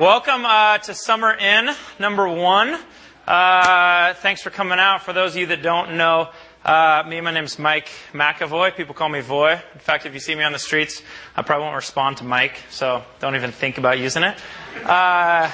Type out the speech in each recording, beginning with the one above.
Welcome uh, to Summer Inn, number one. Uh, thanks for coming out. For those of you that don't know, uh, me, my name's Mike McAvoy. People call me Voy. In fact, if you see me on the streets, I probably won't respond to Mike, so don't even think about using it. Uh,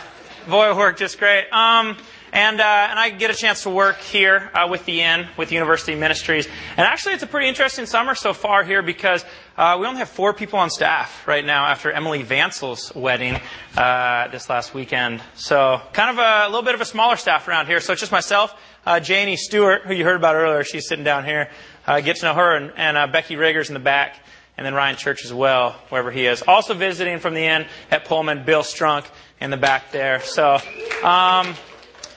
Voy worked just great. Um, and, uh, and I get a chance to work here uh, with the Inn, with University Ministries. And actually, it's a pretty interesting summer so far here because uh, we only have four people on staff right now after Emily Vansel's wedding uh, this last weekend. So kind of a, a, little bit of a smaller staff around here. So it's just myself, uh, Janie Stewart, who you heard about earlier. She's sitting down here. Uh, get to know her, and, and Becky Riggers in the back and then Ryan Church as well, wherever he is. Also visiting from the inn at Pullman, Bill Strunk in the back there. So, um,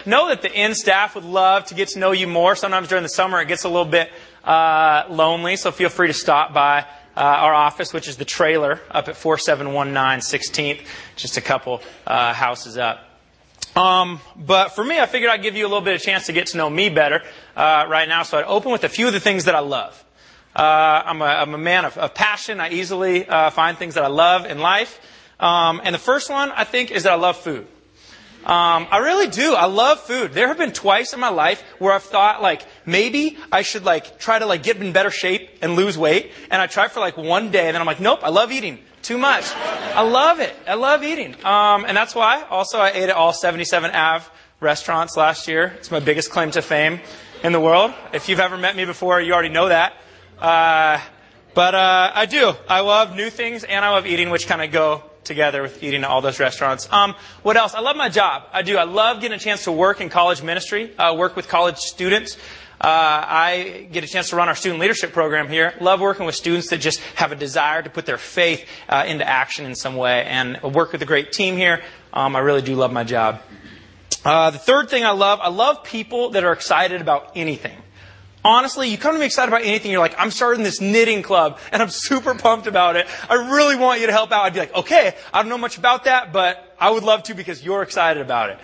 know that the inn staff would love to get to know you more. Sometimes during the summer it gets a little bit uh, lonely, so feel free to stop by uh, our office, which is the trailer up at 4719 16th, just a couple uh, houses up. Um, but for me, I figured I'd give you a little bit of chance to get to know me better uh, right now. So I'd open with a few of the things that I love. Uh, I'm, a, I'm, a man of, of passion. I easily uh, find things that I love in life. Um, and the first one, I think, is that I love food. Um, I really do. I love food. There have been twice in my life where I've thought like maybe I should like try to like get in better shape and lose weight, and I try for like one day, and then I'm like, nope, I love eating too much. I love it. I love eating, um, and that's why. Also, I ate at all 77 Ave restaurants last year. It's my biggest claim to fame in the world. If you've ever met me before, you already know that. Uh, but uh, I do. I love new things, and I love eating, which kind of go together with eating at all those restaurants. Um, what else? I love my job. I do. I love getting a chance to work in college ministry, uh, work with college students. Uh, I get a chance to run our student leadership program here. Love working with students that just have a desire to put their faith uh, into action in some way, and work with a great team here. Um, I really do love my job. Uh, the third thing I love, I love people that are excited about anything. Honestly, you come to me excited about anything, you're like, I'm starting this knitting club, and I'm super pumped about it. I really want you to help out. I'd be like, okay, I don't know much about that, but I would love to because you're excited about it.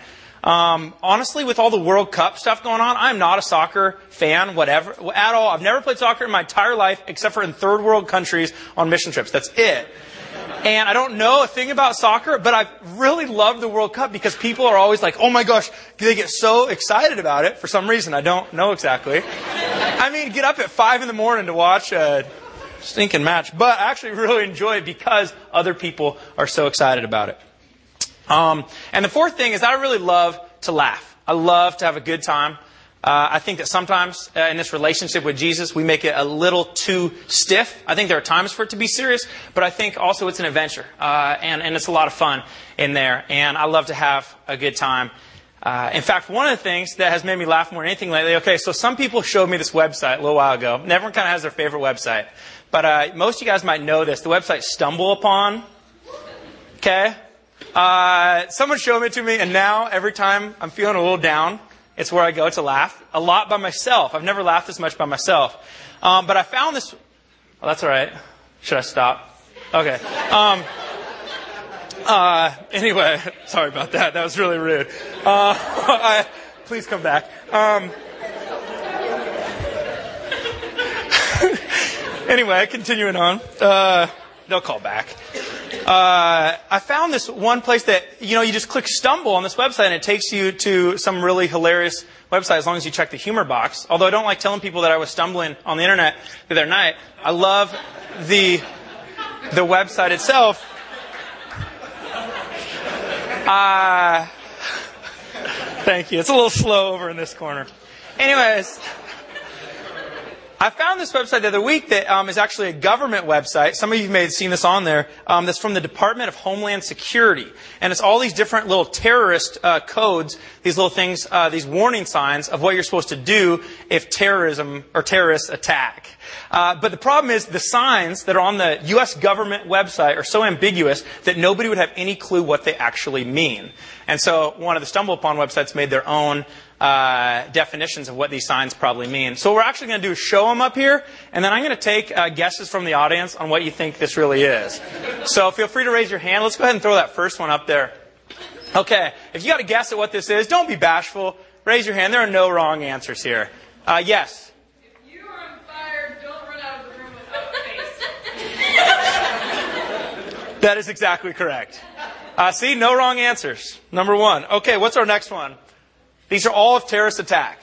Um, honestly, with all the World Cup stuff going on, I'm not a soccer fan, whatever, at all. I've never played soccer in my entire life, except for in third world countries on mission trips. That's it. And I don't know a thing about soccer, but I really love the World Cup because people are always like, oh my gosh, they get so excited about it for some reason. I don't know exactly. I mean, get up at five in the morning to watch a stinking match, but I actually really enjoy it because other people are so excited about it. Um, and the fourth thing is I really love to laugh. I love to have a good time. Uh, I think that sometimes uh, in this relationship with Jesus, we make it a little too stiff. I think there are times for it to be serious, but I think also it's an adventure, uh, and, and it's a lot of fun in there. And I love to have a good time. Uh, in fact, one of the things that has made me laugh more than anything lately, okay, so some people showed me this website a little while ago. Everyone kind of has their favorite website. But uh, most of you guys might know this. The website Stumble Upon. Okay? Uh, someone showed it to me, and now every time I'm feeling a little down, it's where I go to laugh a lot by myself. I've never laughed as much by myself. Um, but I found this. Oh, that's all right. Should I stop? Okay. Um, uh, anyway, sorry about that. That was really rude. Uh, I, please come back. Um, anyway, continuing on. Uh, they'll call back. Uh, I found this one place that, you know, you just click stumble on this website and it takes you to some really hilarious website as long as you check the humor box. Although I don't like telling people that I was stumbling on the internet the other night. I love the, the website itself. Uh, thank you. It's a little slow over in this corner. Anyways. I found this website the other week that um, is actually a government website. Some of you may have seen this on there. Um, that's from the Department of Homeland Security, and it's all these different little terrorist uh, codes, these little things, uh, these warning signs of what you're supposed to do if terrorism or terrorists attack. Uh, but the problem is the signs that are on the U.S. government website are so ambiguous that nobody would have any clue what they actually mean. And so one of the StumbleUpon websites made their own uh, definitions of what these signs probably mean. So what we're actually going to do is show them up here, and then I'm going to take uh, guesses from the audience on what you think this really is. So feel free to raise your hand. Let's go ahead and throw that first one up there. Okay, if you got a guess at what this is, don't be bashful. Raise your hand. There are no wrong answers here. Uh, yes. If you are on fire, don't run out of the room without That is exactly correct. Uh, see, no wrong answers. Number one. Okay, what's our next one? These are all of terrorist attack.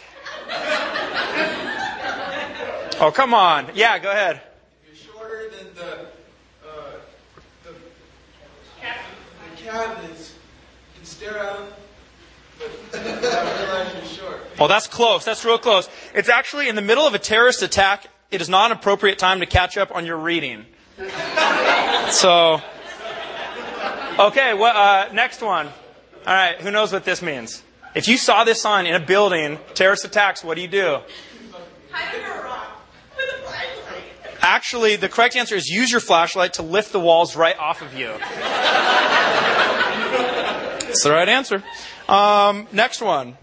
oh, come on. Yeah, go ahead. You're shorter than the, uh, the, the cabinets. You can stare out. them, but I realize you're short. Oh, that's close. That's real close. It's actually in the middle of a terrorist attack. It is not an appropriate time to catch up on your reading. So, okay, well, uh, next one. All right, who knows what this means? If you saw this sign in a building, terrorist attacks, what do you do? Actually, the correct answer is use your flashlight to lift the walls right off of you. That's the right answer. Um, next one.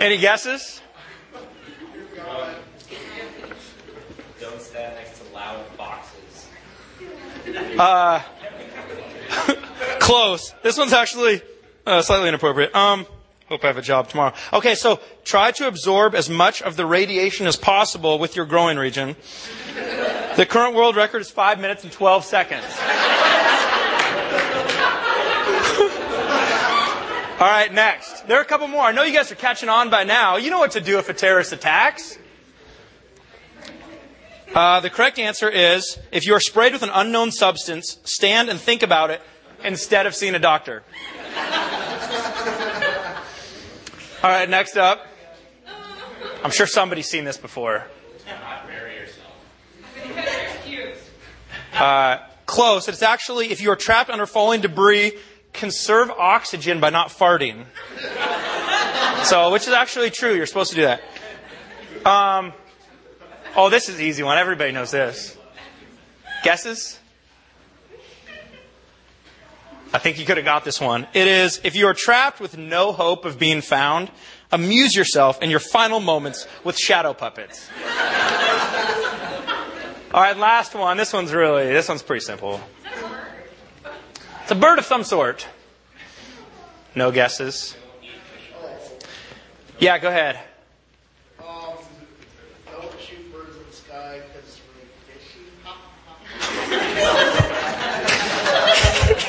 Any guesses? Don't stand next to loud boxes. Close. This one's actually uh, slightly inappropriate. Um, hope I have a job tomorrow. Okay, so try to absorb as much of the radiation as possible with your growing region. The current world record is 5 minutes and 12 seconds. All right, next. There are a couple more. I know you guys are catching on by now. You know what to do if a terrorist attacks. Uh, the correct answer is if you are sprayed with an unknown substance, stand and think about it instead of seeing a doctor. All right, next up. I'm sure somebody's seen this before. Uh, close. It's actually if you are trapped under falling debris, conserve oxygen by not farting. So, which is actually true. You're supposed to do that. Um, oh, this is easy one. Everybody knows this. Guesses? I think you could have got this one. It is if you are trapped with no hope of being found, amuse yourself in your final moments with shadow puppets. All right, last one. This one's really, this one's pretty simple. It's a bird of some sort. No guesses. Yeah, go ahead. Um, don't shoot birds in the sky because it's really fishy.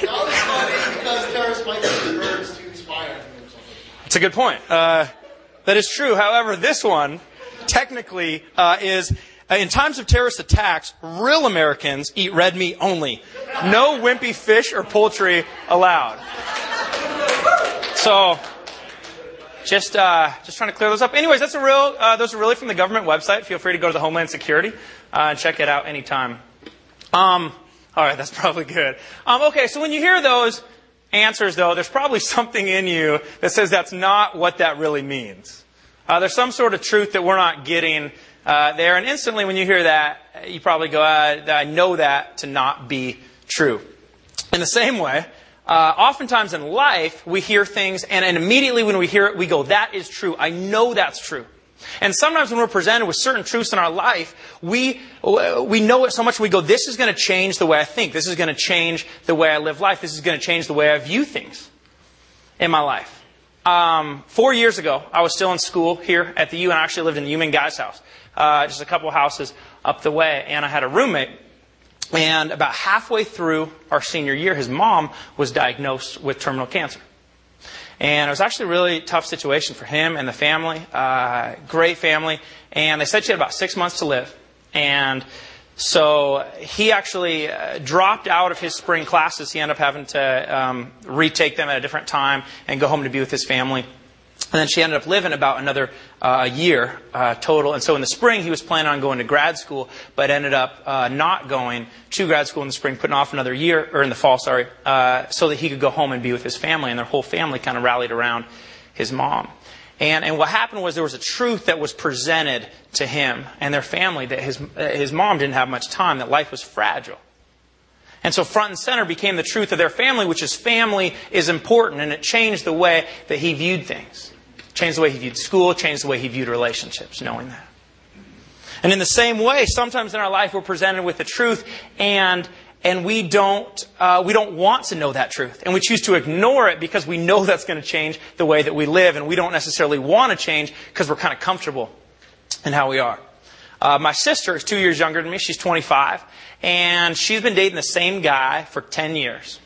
that was funny because terrorists might use the birds to spy on you or something. It's a good point. Uh, that is true. However, this one technically uh, is uh, in times of terrorist attacks, real Americans eat red meat only. No wimpy fish or poultry allowed. So, just uh, just trying to clear those up. Anyways, that's a real. Uh, those are really from the government website. Feel free to go to the Homeland Security uh, and check it out anytime. Um, all right, that's probably good. Um, okay, so when you hear those answers, though, there's probably something in you that says that's not what that really means. Uh, there's some sort of truth that we're not getting uh, there, and instantly when you hear that, you probably go, uh, "I know that to not be true." In the same way, uh, oftentimes in life, we hear things, and, and immediately when we hear it, we go, "That is true. I know that's true." And sometimes when we're presented with certain truths in our life, we, we know it so much we go, this is going to change the way I think. This is going to change the way I live life. This is going to change the way I view things in my life. Um, four years ago, I was still in school here at the U, and I actually lived in the Human Guy's house, uh, just a couple houses up the way, and I had a roommate. And about halfway through our senior year, his mom was diagnosed with terminal cancer. And it was actually a really tough situation for him and the family. Uh, great family. And they said she had about six months to live. And so he actually uh, dropped out of his spring classes. He ended up having to um, retake them at a different time and go home to be with his family. And then she ended up living about another uh, year uh, total. And so in the spring, he was planning on going to grad school, but ended up uh, not going to grad school in the spring, putting off another year, or in the fall, sorry, uh, so that he could go home and be with his family. And their whole family kind of rallied around his mom. And, and what happened was there was a truth that was presented to him and their family that his, uh, his mom didn't have much time, that life was fragile. And so front and center became the truth of their family, which is family is important, and it changed the way that he viewed things. Changed the way he viewed school, changed the way he viewed relationships, knowing that. And in the same way, sometimes in our life we're presented with the truth and and we don't uh, we don't want to know that truth, and we choose to ignore it because we know that's going to change the way that we live, and we don't necessarily want to change because we're kind of comfortable in how we are. Uh, my sister is two years younger than me; she's 25, and she's been dating the same guy for 10 years.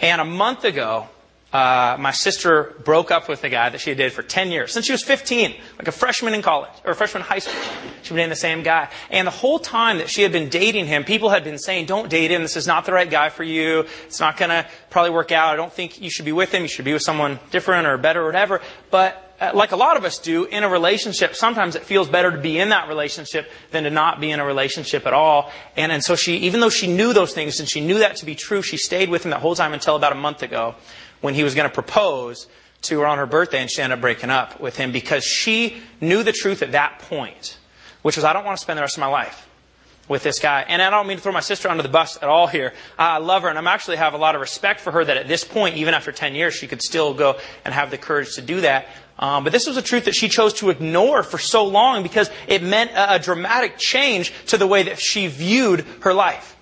And a month ago, uh, my sister broke up with a guy that she had dated for 10 years, since she was 15, like a freshman in college, or a freshman in high school. She'd been dating the same guy. And the whole time that she had been dating him, people had been saying, don't date him, this is not the right guy for you, it's not gonna probably work out, I don't think you should be with him, you should be with someone different or better or whatever. But uh, like a lot of us do in a relationship, sometimes it feels better to be in that relationship than to not be in a relationship at all. And, and so she, even though she knew those things and she knew that to be true, she stayed with him that whole time until about a month ago when he was going to propose to her on her birthday and she ended up breaking up with him because she knew the truth at that point, which was, I don't want to spend the rest of my life with this guy. And I don't mean to throw my sister under the bus at all here. I love her and I actually have a lot of respect for her that at this point, even after 10 years, she could still go and have the courage to do that. Um, but this was a truth that she chose to ignore for so long because it meant a, a dramatic change to the way that she viewed her life.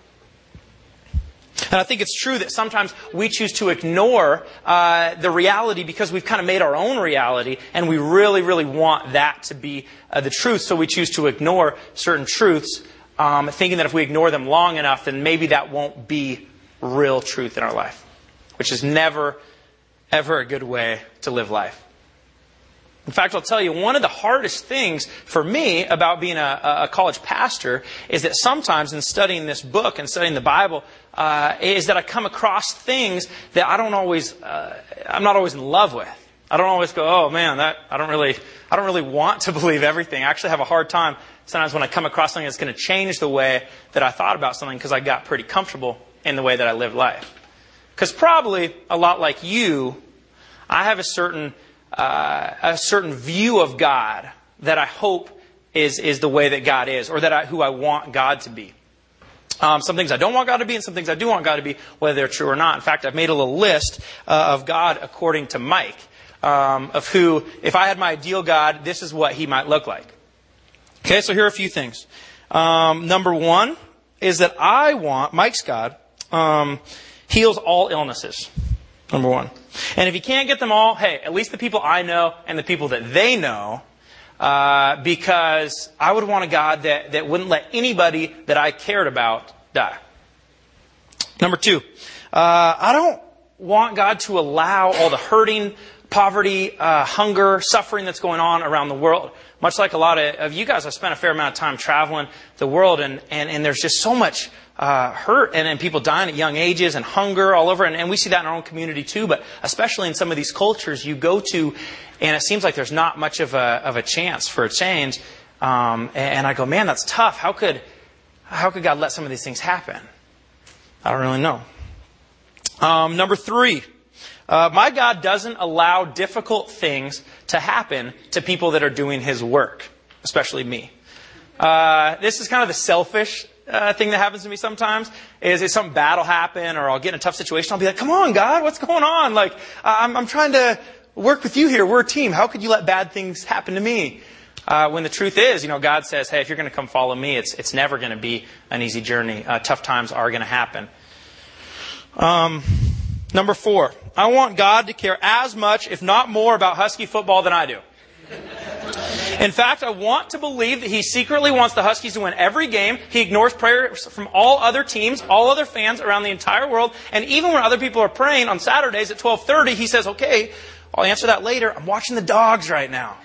And I think it's true that sometimes we choose to ignore uh, the reality because we've kind of made our own reality, and we really, really want that to be uh, the truth. So we choose to ignore certain truths, um, thinking that if we ignore them long enough, then maybe that won't be real truth in our life, which is never, ever a good way to live life. In fact, I'll tell you, one of the hardest things for me about being a, a college pastor is that sometimes in studying this book and studying the Bible, uh, is that I come across things that I don't always, uh, I'm not always in love with. I don't always go, oh man, that, I don't really, I don't really want to believe everything. I actually have a hard time sometimes when I come across something that's going to change the way that I thought about something because I got pretty comfortable in the way that I lived life. Because probably a lot like you, I have a certain uh, a certain view of God that I hope is, is the way that God is, or that I, who I want God to be. Um, some things I don't want God to be, and some things I do want God to be, whether they're true or not. In fact, I've made a little list uh, of God according to Mike, um, of who, if I had my ideal God, this is what he might look like. Okay, so here are a few things. Um, number one is that I want Mike's God um, heals all illnesses. Number one. And if you can't get them all, hey, at least the people I know and the people that they know, uh, because I would want a God that, that wouldn't let anybody that I cared about die. Number two, uh, I don't want God to allow all the hurting, poverty, uh, hunger, suffering that's going on around the world. Much like a lot of, of you guys, I spent a fair amount of time traveling the world, and, and, and there's just so much uh, hurt and, and people dying at young ages and hunger all over. And, and we see that in our own community too, but especially in some of these cultures you go to, and it seems like there's not much of a, of a chance for a change. Um, and I go, man, that's tough. How could, how could God let some of these things happen? I don't really know. Um, number three, uh, my God doesn't allow difficult things to happen to people that are doing His work, especially me. Uh, this is kind of the selfish uh, thing that happens to me sometimes is, is some bad will happen or I'll get in a tough situation. I'll be like, come on, God, what's going on? Like, I'm, I'm trying to work with you here. We're a team. How could you let bad things happen to me? Uh, when the truth is, you know, God says, hey, if you're going to come follow me, it's, it's never going to be an easy journey. Uh, tough times are going to happen. Um, number four, I want God to care as much, if not more, about Husky football than I do. In fact, I want to believe that he secretly wants the Huskies to win every game. He ignores prayers from all other teams, all other fans around the entire world. And even when other people are praying on Saturdays at 1230, he says, okay, I'll answer that later. I'm watching the dogs right now.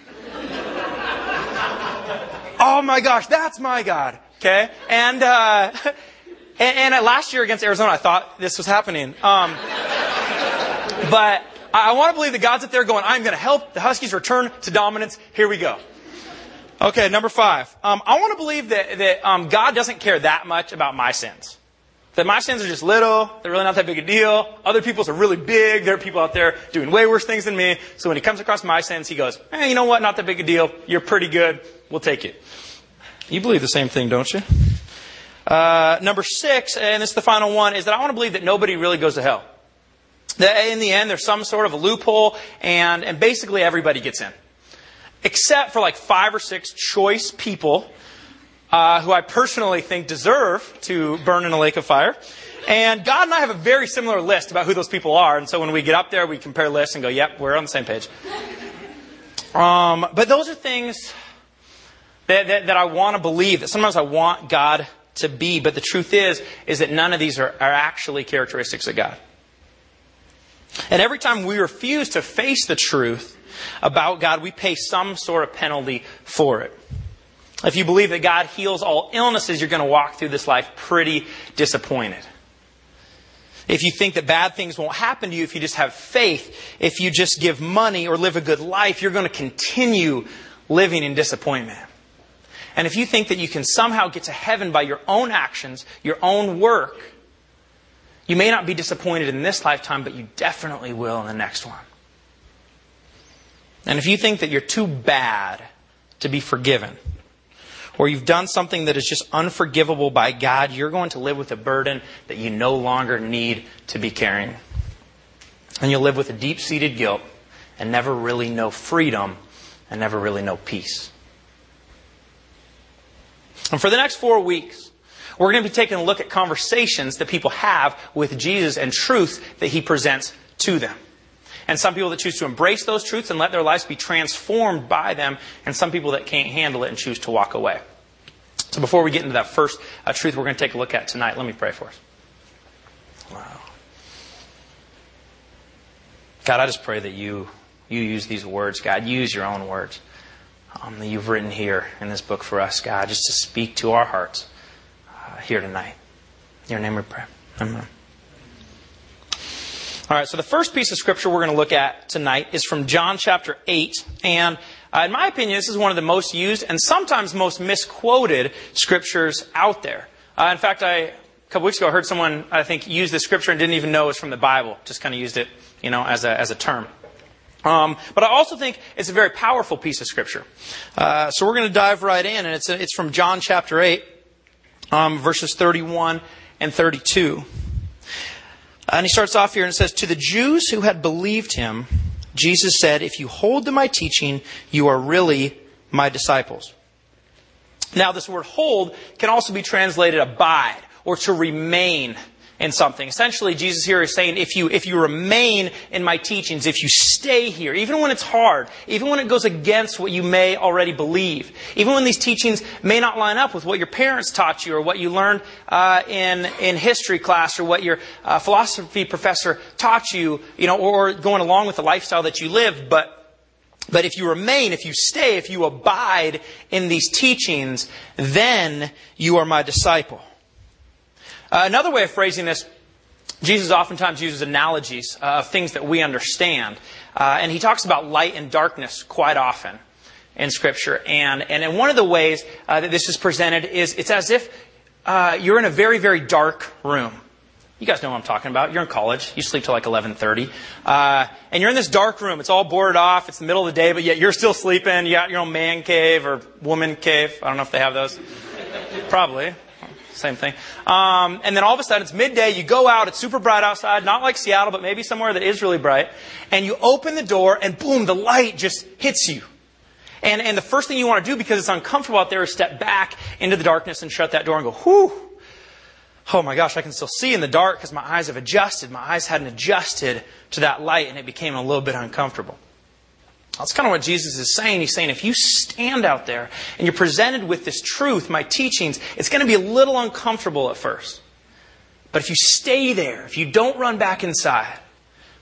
oh my gosh, that's my God. Okay? And, uh, and, and, last year against Arizona, I thought this was happening. Um, but I want to believe that God's up there going, I'm going to help the Huskies return to dominance. Here we go. Okay, number five. Um, I want to believe that, that um, God doesn't care that much about my sins. That my sins are just little, they're really not that big a deal. Other people's are really big. There are people out there doing way worse things than me. So when he comes across my sins, he goes, hey, you know what? Not that big a deal. You're pretty good. We'll take it. You believe the same thing, don't you? Uh, number six, and this is the final one, is that I want to believe that nobody really goes to hell. That in the end, there's some sort of a loophole, and, and basically everybody gets in except for like five or six choice people uh, who I personally think deserve to burn in a lake of fire. And God and I have a very similar list about who those people are. And so when we get up there, we compare lists and go, yep, we're on the same page. Um, but those are things that, that, that I want to believe, that sometimes I want God to be. But the truth is, is that none of these are, are actually characteristics of God. And every time we refuse to face the truth about God, we pay some sort of penalty for it. If you believe that God heals all illnesses, you're going to walk through this life pretty disappointed. If you think that bad things won't happen to you if you just have faith, if you just give money or live a good life, you're going to continue living in disappointment. And if you think that you can somehow get to heaven by your own actions, your own work, you may not be disappointed in this lifetime, but you definitely will in the next one. And if you think that you're too bad to be forgiven, or you've done something that is just unforgivable by God, you're going to live with a burden that you no longer need to be carrying. And you'll live with a deep seated guilt and never really know freedom and never really know peace. And for the next four weeks, we're going to be taking a look at conversations that people have with Jesus and truth that he presents to them. And some people that choose to embrace those truths and let their lives be transformed by them, and some people that can't handle it and choose to walk away. So before we get into that first uh, truth we're going to take a look at tonight, let me pray for us. Wow. God, I just pray that you you use these words, God. Use your own words um, that you've written here in this book for us, God, just to speak to our hearts uh, here tonight. In your name we pray. Amen. All right, so the first piece of scripture we're going to look at tonight is from John chapter 8. And uh, in my opinion, this is one of the most used and sometimes most misquoted scriptures out there. Uh, in fact, I, a couple weeks ago, I heard someone, I think, use this scripture and didn't even know it was from the Bible. Just kind of used it, you know, as a, as a term. Um, but I also think it's a very powerful piece of scripture. Uh, so we're going to dive right in, and it's, it's from John chapter 8, um, verses 31 and 32. Uh, and he starts off here and says, To the Jews who had believed him, Jesus said, If you hold to my teaching, you are really my disciples. Now, this word hold can also be translated abide or to remain in something. Essentially, Jesus here is saying, if you, if you remain in my teachings, if you stay here, even when it's hard, even when it goes against what you may already believe, even when these teachings may not line up with what your parents taught you or what you learned uh, in, in history class or what your uh, philosophy professor taught you, you know, or going along with the lifestyle that you live, but but if you remain, if you stay, if you abide in these teachings, then you are my disciple. Uh, another way of phrasing this, Jesus oftentimes uses analogies uh, of things that we understand. Uh, and he talks about light and darkness quite often in Scripture. And, and one of the ways uh, that this is presented is it's as if uh, you're in a very, very dark room. You guys know what I'm talking about. You're in college. You sleep till like 11:30, uh, and you're in this dark room. It's all boarded off. It's the middle of the day, but yet you're still sleeping. You got your own man cave or woman cave. I don't know if they have those. Probably same thing. Um, and then all of a sudden it's midday, you go out, it's super bright outside, not like Seattle, but maybe somewhere that is really bright, and you open the door and boom, the light just hits you. And, and the first thing you want to do because it's uncomfortable out there is step back into the darkness and shut that door and go, whew, oh my gosh, I can still see in the dark because my eyes have adjusted. My eyes hadn't adjusted to that light and it became a little bit uncomfortable. That's kind of what Jesus is saying. He's saying if you stand out there and you're presented with this truth, my teachings, it's going to be a little uncomfortable at first. But if you stay there, if you don't run back inside,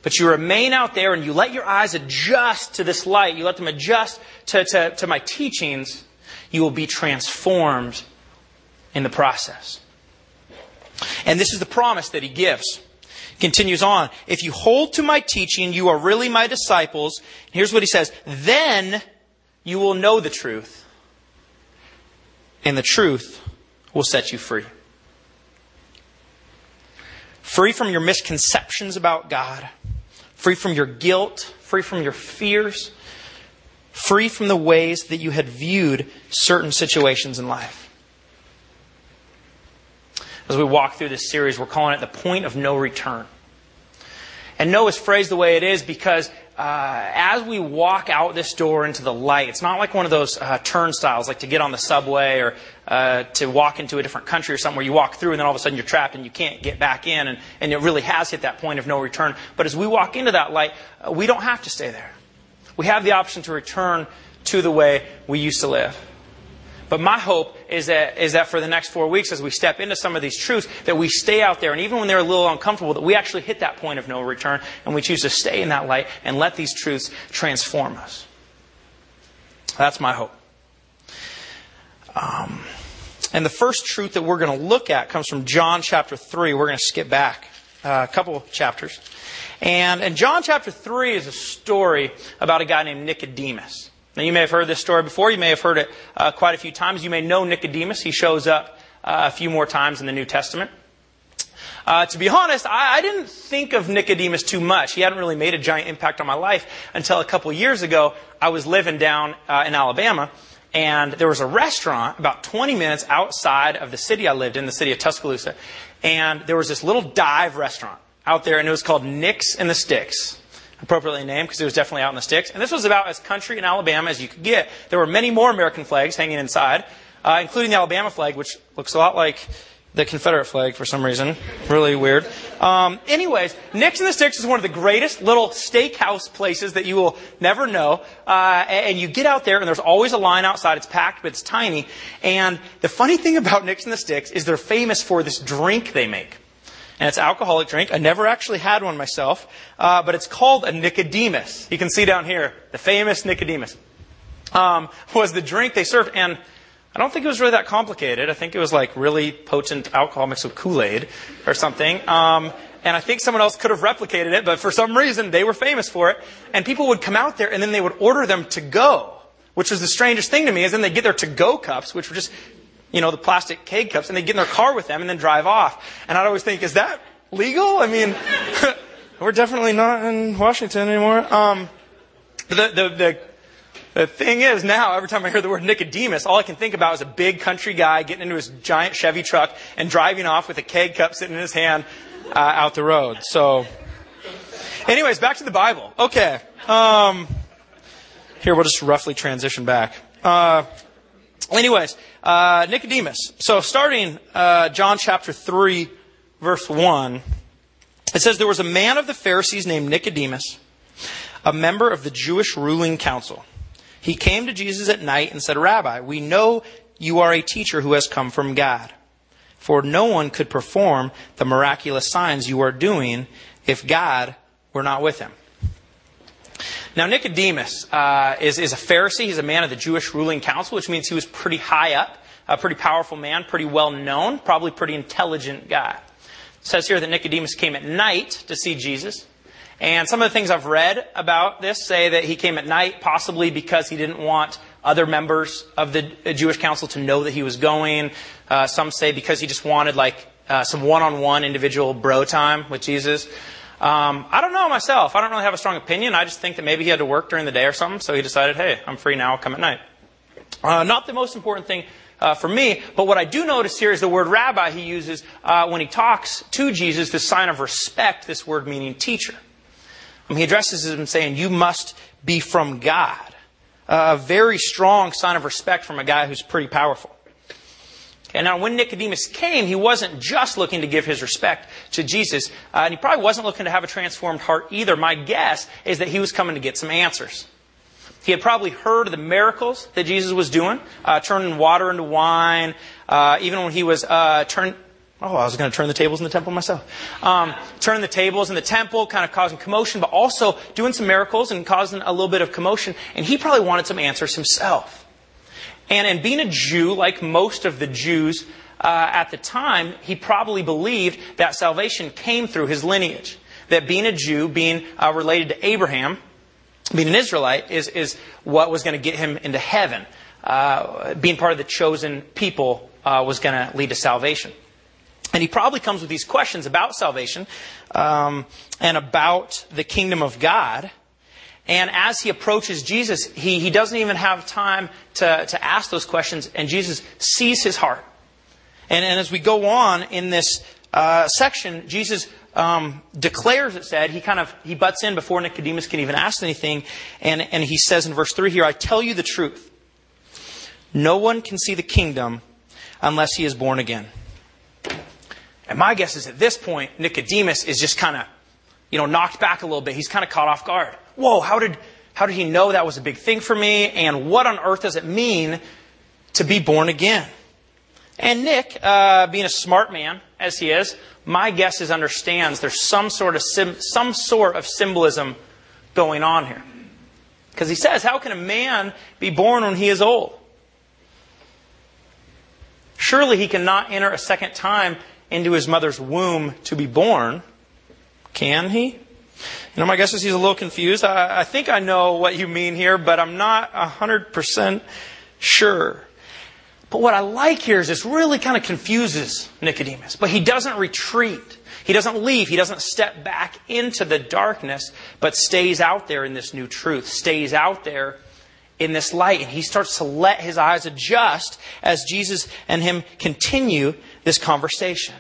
but you remain out there and you let your eyes adjust to this light, you let them adjust to, to, to my teachings, you will be transformed in the process. And this is the promise that he gives continues on. If you hold to my teaching, you are really my disciples. Here's what he says. Then you will know the truth. And the truth will set you free. Free from your misconceptions about God. Free from your guilt. Free from your fears. Free from the ways that you had viewed certain situations in life as we walk through this series, we're calling it the point of no return. And no is phrased the way it is because uh, as we walk out this door into the light, it's not like one of those uh, turnstiles, like to get on the subway or uh, to walk into a different country or something where you walk through and then all of a sudden you're trapped and you can't get back in, and, and it really has hit that point of no return. But as we walk into that light, uh, we don't have to stay there. We have the option to return to the way we used to live. But my hope is that, is that for the next four weeks, as we step into some of these truths, that we stay out there, and even when they're a little uncomfortable, that we actually hit that point of no return, and we choose to stay in that light and let these truths transform us. That's my hope. Um, and the first truth that we're going to look at comes from John chapter 3. We're going to skip back uh, a couple chapters. And, and John chapter 3 is a story about a guy named Nicodemus. Now, you may have heard this story before. You may have heard it uh, quite a few times. You may know Nicodemus. He shows up uh, a few more times in the New Testament. Uh, to be honest, I, I, didn't think of Nicodemus too much. He hadn't really made a giant impact on my life until a couple years ago. I was living down uh, in Alabama, and there was a restaurant about 20 minutes outside of the city I lived in, the city of Tuscaloosa. And there was this little dive restaurant out there, and it was called Nick's in the Sticks. Appropriately named because it was definitely out in the sticks. And this was about as country in Alabama as you could get. There were many more American flags hanging inside, uh, including the Alabama flag, which looks a lot like the Confederate flag for some reason. Really weird. Um, anyways, Nick's in the Sticks is one of the greatest little steakhouse places that you will never know. Uh, and you get out there, and there's always a line outside. It's packed, but it's tiny. And the funny thing about Nick's in the Sticks is they're famous for this drink they make and it's an alcoholic drink. I never actually had one myself, uh, but it's called a Nicodemus. You can see down here the famous Nicodemus um, was the drink they served, and I don't think it was really that complicated. I think it was like really potent alcohol mixed with Kool Aid or something. Um, and I think someone else could have replicated it, but for some reason they were famous for it. And people would come out there and then they would order them to go, which was the strangest thing to me. Is then they get their to go cups, which were just you know, the plastic keg cups and they get in their car with them and then drive off. And I'd always think, is that legal? I mean, we're definitely not in Washington anymore. Um, the, the, the, the thing is now, every time I hear the word Nicodemus, all I can think about is a big country guy getting into his giant Chevy truck and driving off with a keg cup sitting in his hand uh, out the road. So, anyways, back to the Bible. Okay. Um, here, we'll just roughly transition back. Uh, anyways, uh, Nicodemus. So starting uh, John chapter 3, verse 1, it says, There was a man of the Pharisees named Nicodemus, a member of the Jewish ruling council. He came to Jesus at night and said, Rabbi, we know you are a teacher who has come from God. For no one could perform the miraculous signs you are doing if God were not with him. Now, Nicodemus uh, is, is a Pharisee. He's a man of the Jewish ruling council, which means he was pretty high up, a pretty powerful man, pretty well known, probably pretty intelligent guy. It says here that Nicodemus came at night to see Jesus. And some of the things I've read about this say that he came at night, possibly because he didn't want other members of the Jewish council to know that he was going. Uh, some say because he just wanted like uh, some one-on-one individual bro time with Jesus. Um, I don't know myself. I don't really have a strong opinion. I just think that maybe he had to work during the day or something, so he decided, hey, I'm free now. I'll come at night. Uh, not the most important thing uh, for me, but what I do notice here is the word rabbi he uses uh, when he talks to Jesus, the sign of respect, this word meaning teacher. Um, he addresses him saying, You must be from God. a very strong sign of respect from a guy who's pretty powerful. And now, when Nicodemus came, he wasn't just looking to give his respect to Jesus, uh, and he probably wasn't looking to have a transformed heart either. My guess is that he was coming to get some answers. He had probably heard of the miracles that Jesus was doing, uh, turning water into wine, uh, even when he was uh. Oh, I was going to turn the tables in the temple myself. Um, turn the tables in the temple, kind of causing commotion, but also doing some miracles and causing a little bit of commotion. And he probably wanted some answers himself. And, and being a Jew, like most of the Jews uh, at the time, he probably believed that salvation came through his lineage. That being a Jew, being uh, related to Abraham, being an Israelite, is, is what was going to get him into heaven. Uh, being part of the chosen people uh, was going to lead to salvation. And he probably comes with these questions about salvation um, and about the kingdom of God. And as he approaches Jesus, he, he doesn't even have time to, to ask those questions, and Jesus sees his heart. And, and as we go on in this uh, section, Jesus um, declares, it said, he kind of he butts in before Nicodemus can even ask anything, and, and he says in verse 3 here, I tell you the truth. No one can see the kingdom unless he is born again. And my guess is at this point, Nicodemus is just kind of, you know, knocked back a little bit. He's kind of caught off guard whoa, how did, how did he know that was a big thing for me? And what on earth does it mean to be born again. And Nick, uh, being a smart man as he is, my guess is understands there's some sort of sim- some sort of symbolism going on here. Because he says, "How can a man be born when he is old? Surely he cannot enter a second time into his mother's womb to be born, can he?" You know, my guess is he's a little confused. I, I think I know what you mean here, but I'm not 100% sure. But what I like here is this really kind of confuses Nicodemus. But he doesn't retreat. He doesn't leave. He doesn't step back into the darkness, but stays out there in this new truth, stays out there in this light. And he starts to let his eyes adjust as Jesus and him continue this conversation.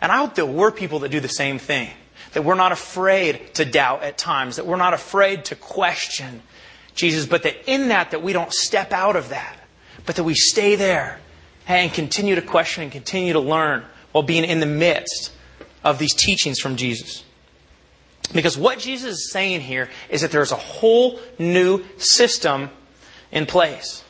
And I hope that we're people that do the same thing. That we're not afraid to doubt at times, that we're not afraid to question Jesus, but that in that, that we don't step out of that but that we stay there and continue to question and continue to learn while being in the midst of these teachings from Jesus. Because what Jesus is saying here is that there's a whole new system in place.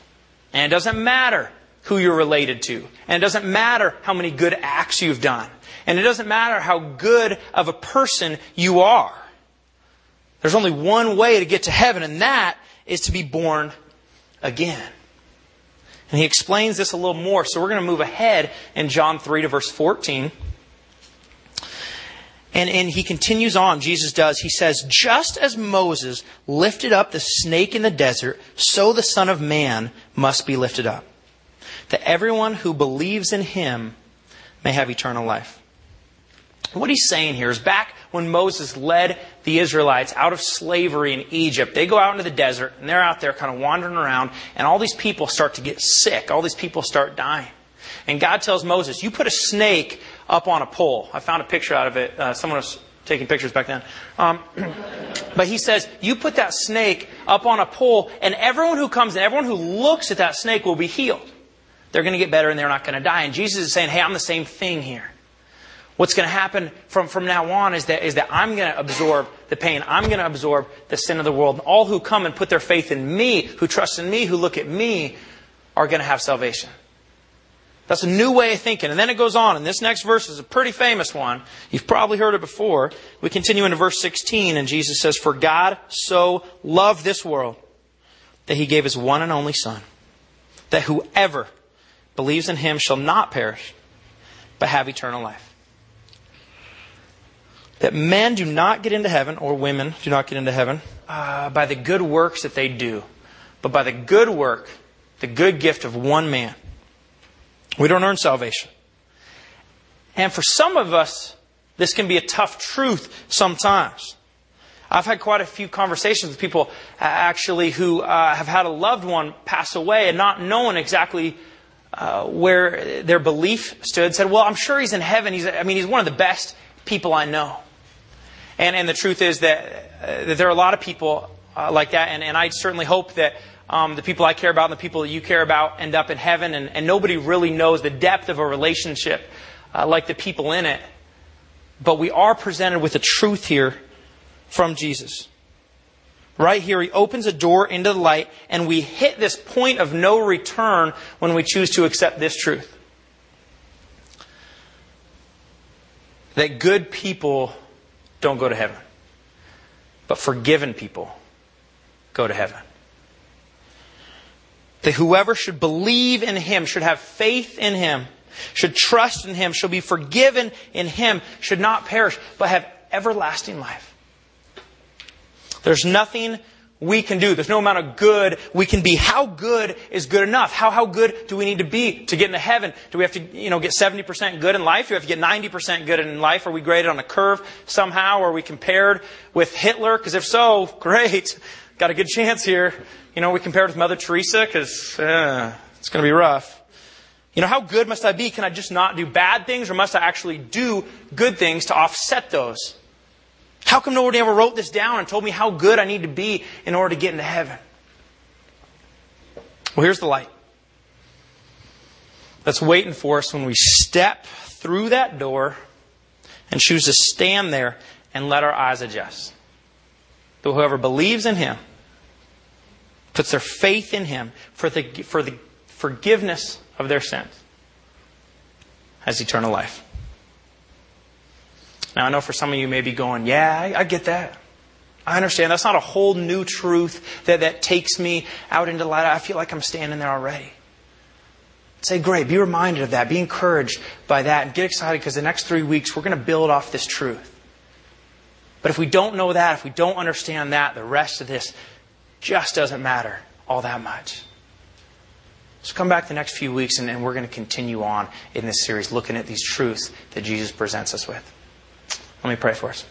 And it doesn't matter who you're related to. And it doesn't matter how many good acts you've done. And it doesn't matter how good of a person you are. There's only one way to get to heaven, and that is to be born again. And he explains this a little more. So we're going to move ahead in John 3 to verse 14. And, and he continues on, Jesus does. He says, Just as Moses lifted up the snake in the desert, so the Son of Man must be lifted up, that everyone who believes in him may have eternal life. What he's saying here is back when Moses led the Israelites out of slavery in Egypt, they go out into the desert and they're out there kind of wandering around, and all these people start to get sick. All these people start dying. And God tells Moses, You put a snake up on a pole. I found a picture out of it. Uh, someone was taking pictures back then. Um, but he says, You put that snake up on a pole, and everyone who comes and everyone who looks at that snake will be healed. They're going to get better and they're not going to die. And Jesus is saying, Hey, I'm the same thing here. What's going to happen from, from now on is that, is that I'm going to absorb the pain. I'm going to absorb the sin of the world. And all who come and put their faith in me, who trust in me, who look at me, are going to have salvation. That's a new way of thinking. And then it goes on, and this next verse is a pretty famous one. You've probably heard it before. We continue into verse 16, and Jesus says, For God so loved this world that he gave his one and only Son, that whoever believes in him shall not perish, but have eternal life that men do not get into heaven, or women do not get into heaven, uh, by the good works that they do, but by the good work, the good gift of one man. We don't earn salvation. And for some of us, this can be a tough truth sometimes. I've had quite a few conversations with people uh, actually who uh, have had a loved one pass away and not knowing exactly uh, where their belief stood. Said, "Well, I'm sure he's in heaven. He's, I mean, he's one of the best people I know." And, and the truth is that, uh, that there are a lot of people uh, like that, and, and I certainly hope that um, the people I care about and the people that you care about end up in heaven, and, and nobody really knows the depth of a relationship uh, like the people in it. But we are presented with a truth here from Jesus. Right here, he opens a door into the light, and we hit this point of no return when we choose to accept this truth. That good people don't go to heaven. But forgiven people go to heaven. That whoever should believe in him, should have faith in him, should trust in him, should be forgiven in him, should not perish, but have everlasting life. There's nothing we can do. There's no amount of good we can be. How good is good enough? How, how good do we need to be to get into heaven? Do we have to, you know, get 70% good in life? Do we have to get 90% good in life? Are we graded on a curve somehow? Are we compared with Hitler? Because if so, great. Got a good chance here. You know, we compared with Mother Teresa because uh, it's going to be rough. You know, how good must I be? Can I just not do bad things or must I actually do good things to offset those? How come nobody ever wrote this down and told me how good I need to be in order to get into heaven? Well, here's the light that's waiting for us when we step through that door and choose to stand there and let our eyes adjust. But whoever believes in Him, puts their faith in Him for the, for the forgiveness of their sins has eternal life. Now, I know for some of you may be going, yeah, I, I get that. I understand. That's not a whole new truth that, that takes me out into light. I feel like I'm standing there already. Say, great. Be reminded of that. Be encouraged by that and get excited because the next three weeks we're going to build off this truth. But if we don't know that, if we don't understand that, the rest of this just doesn't matter all that much. So come back the next few weeks and, and we're going to continue on in this series looking at these truths that Jesus presents us with. Let me pray for us.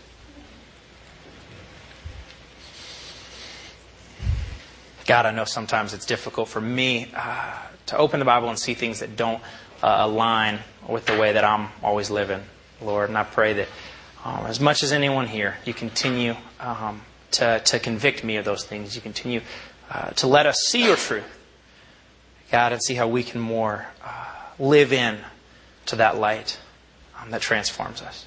God, I know sometimes it's difficult for me uh, to open the Bible and see things that don't uh, align with the way that I'm always living, Lord. And I pray that um, as much as anyone here, you continue um, to, to convict me of those things. You continue uh, to let us see your truth, God, and see how we can more uh, live in to that light um, that transforms us.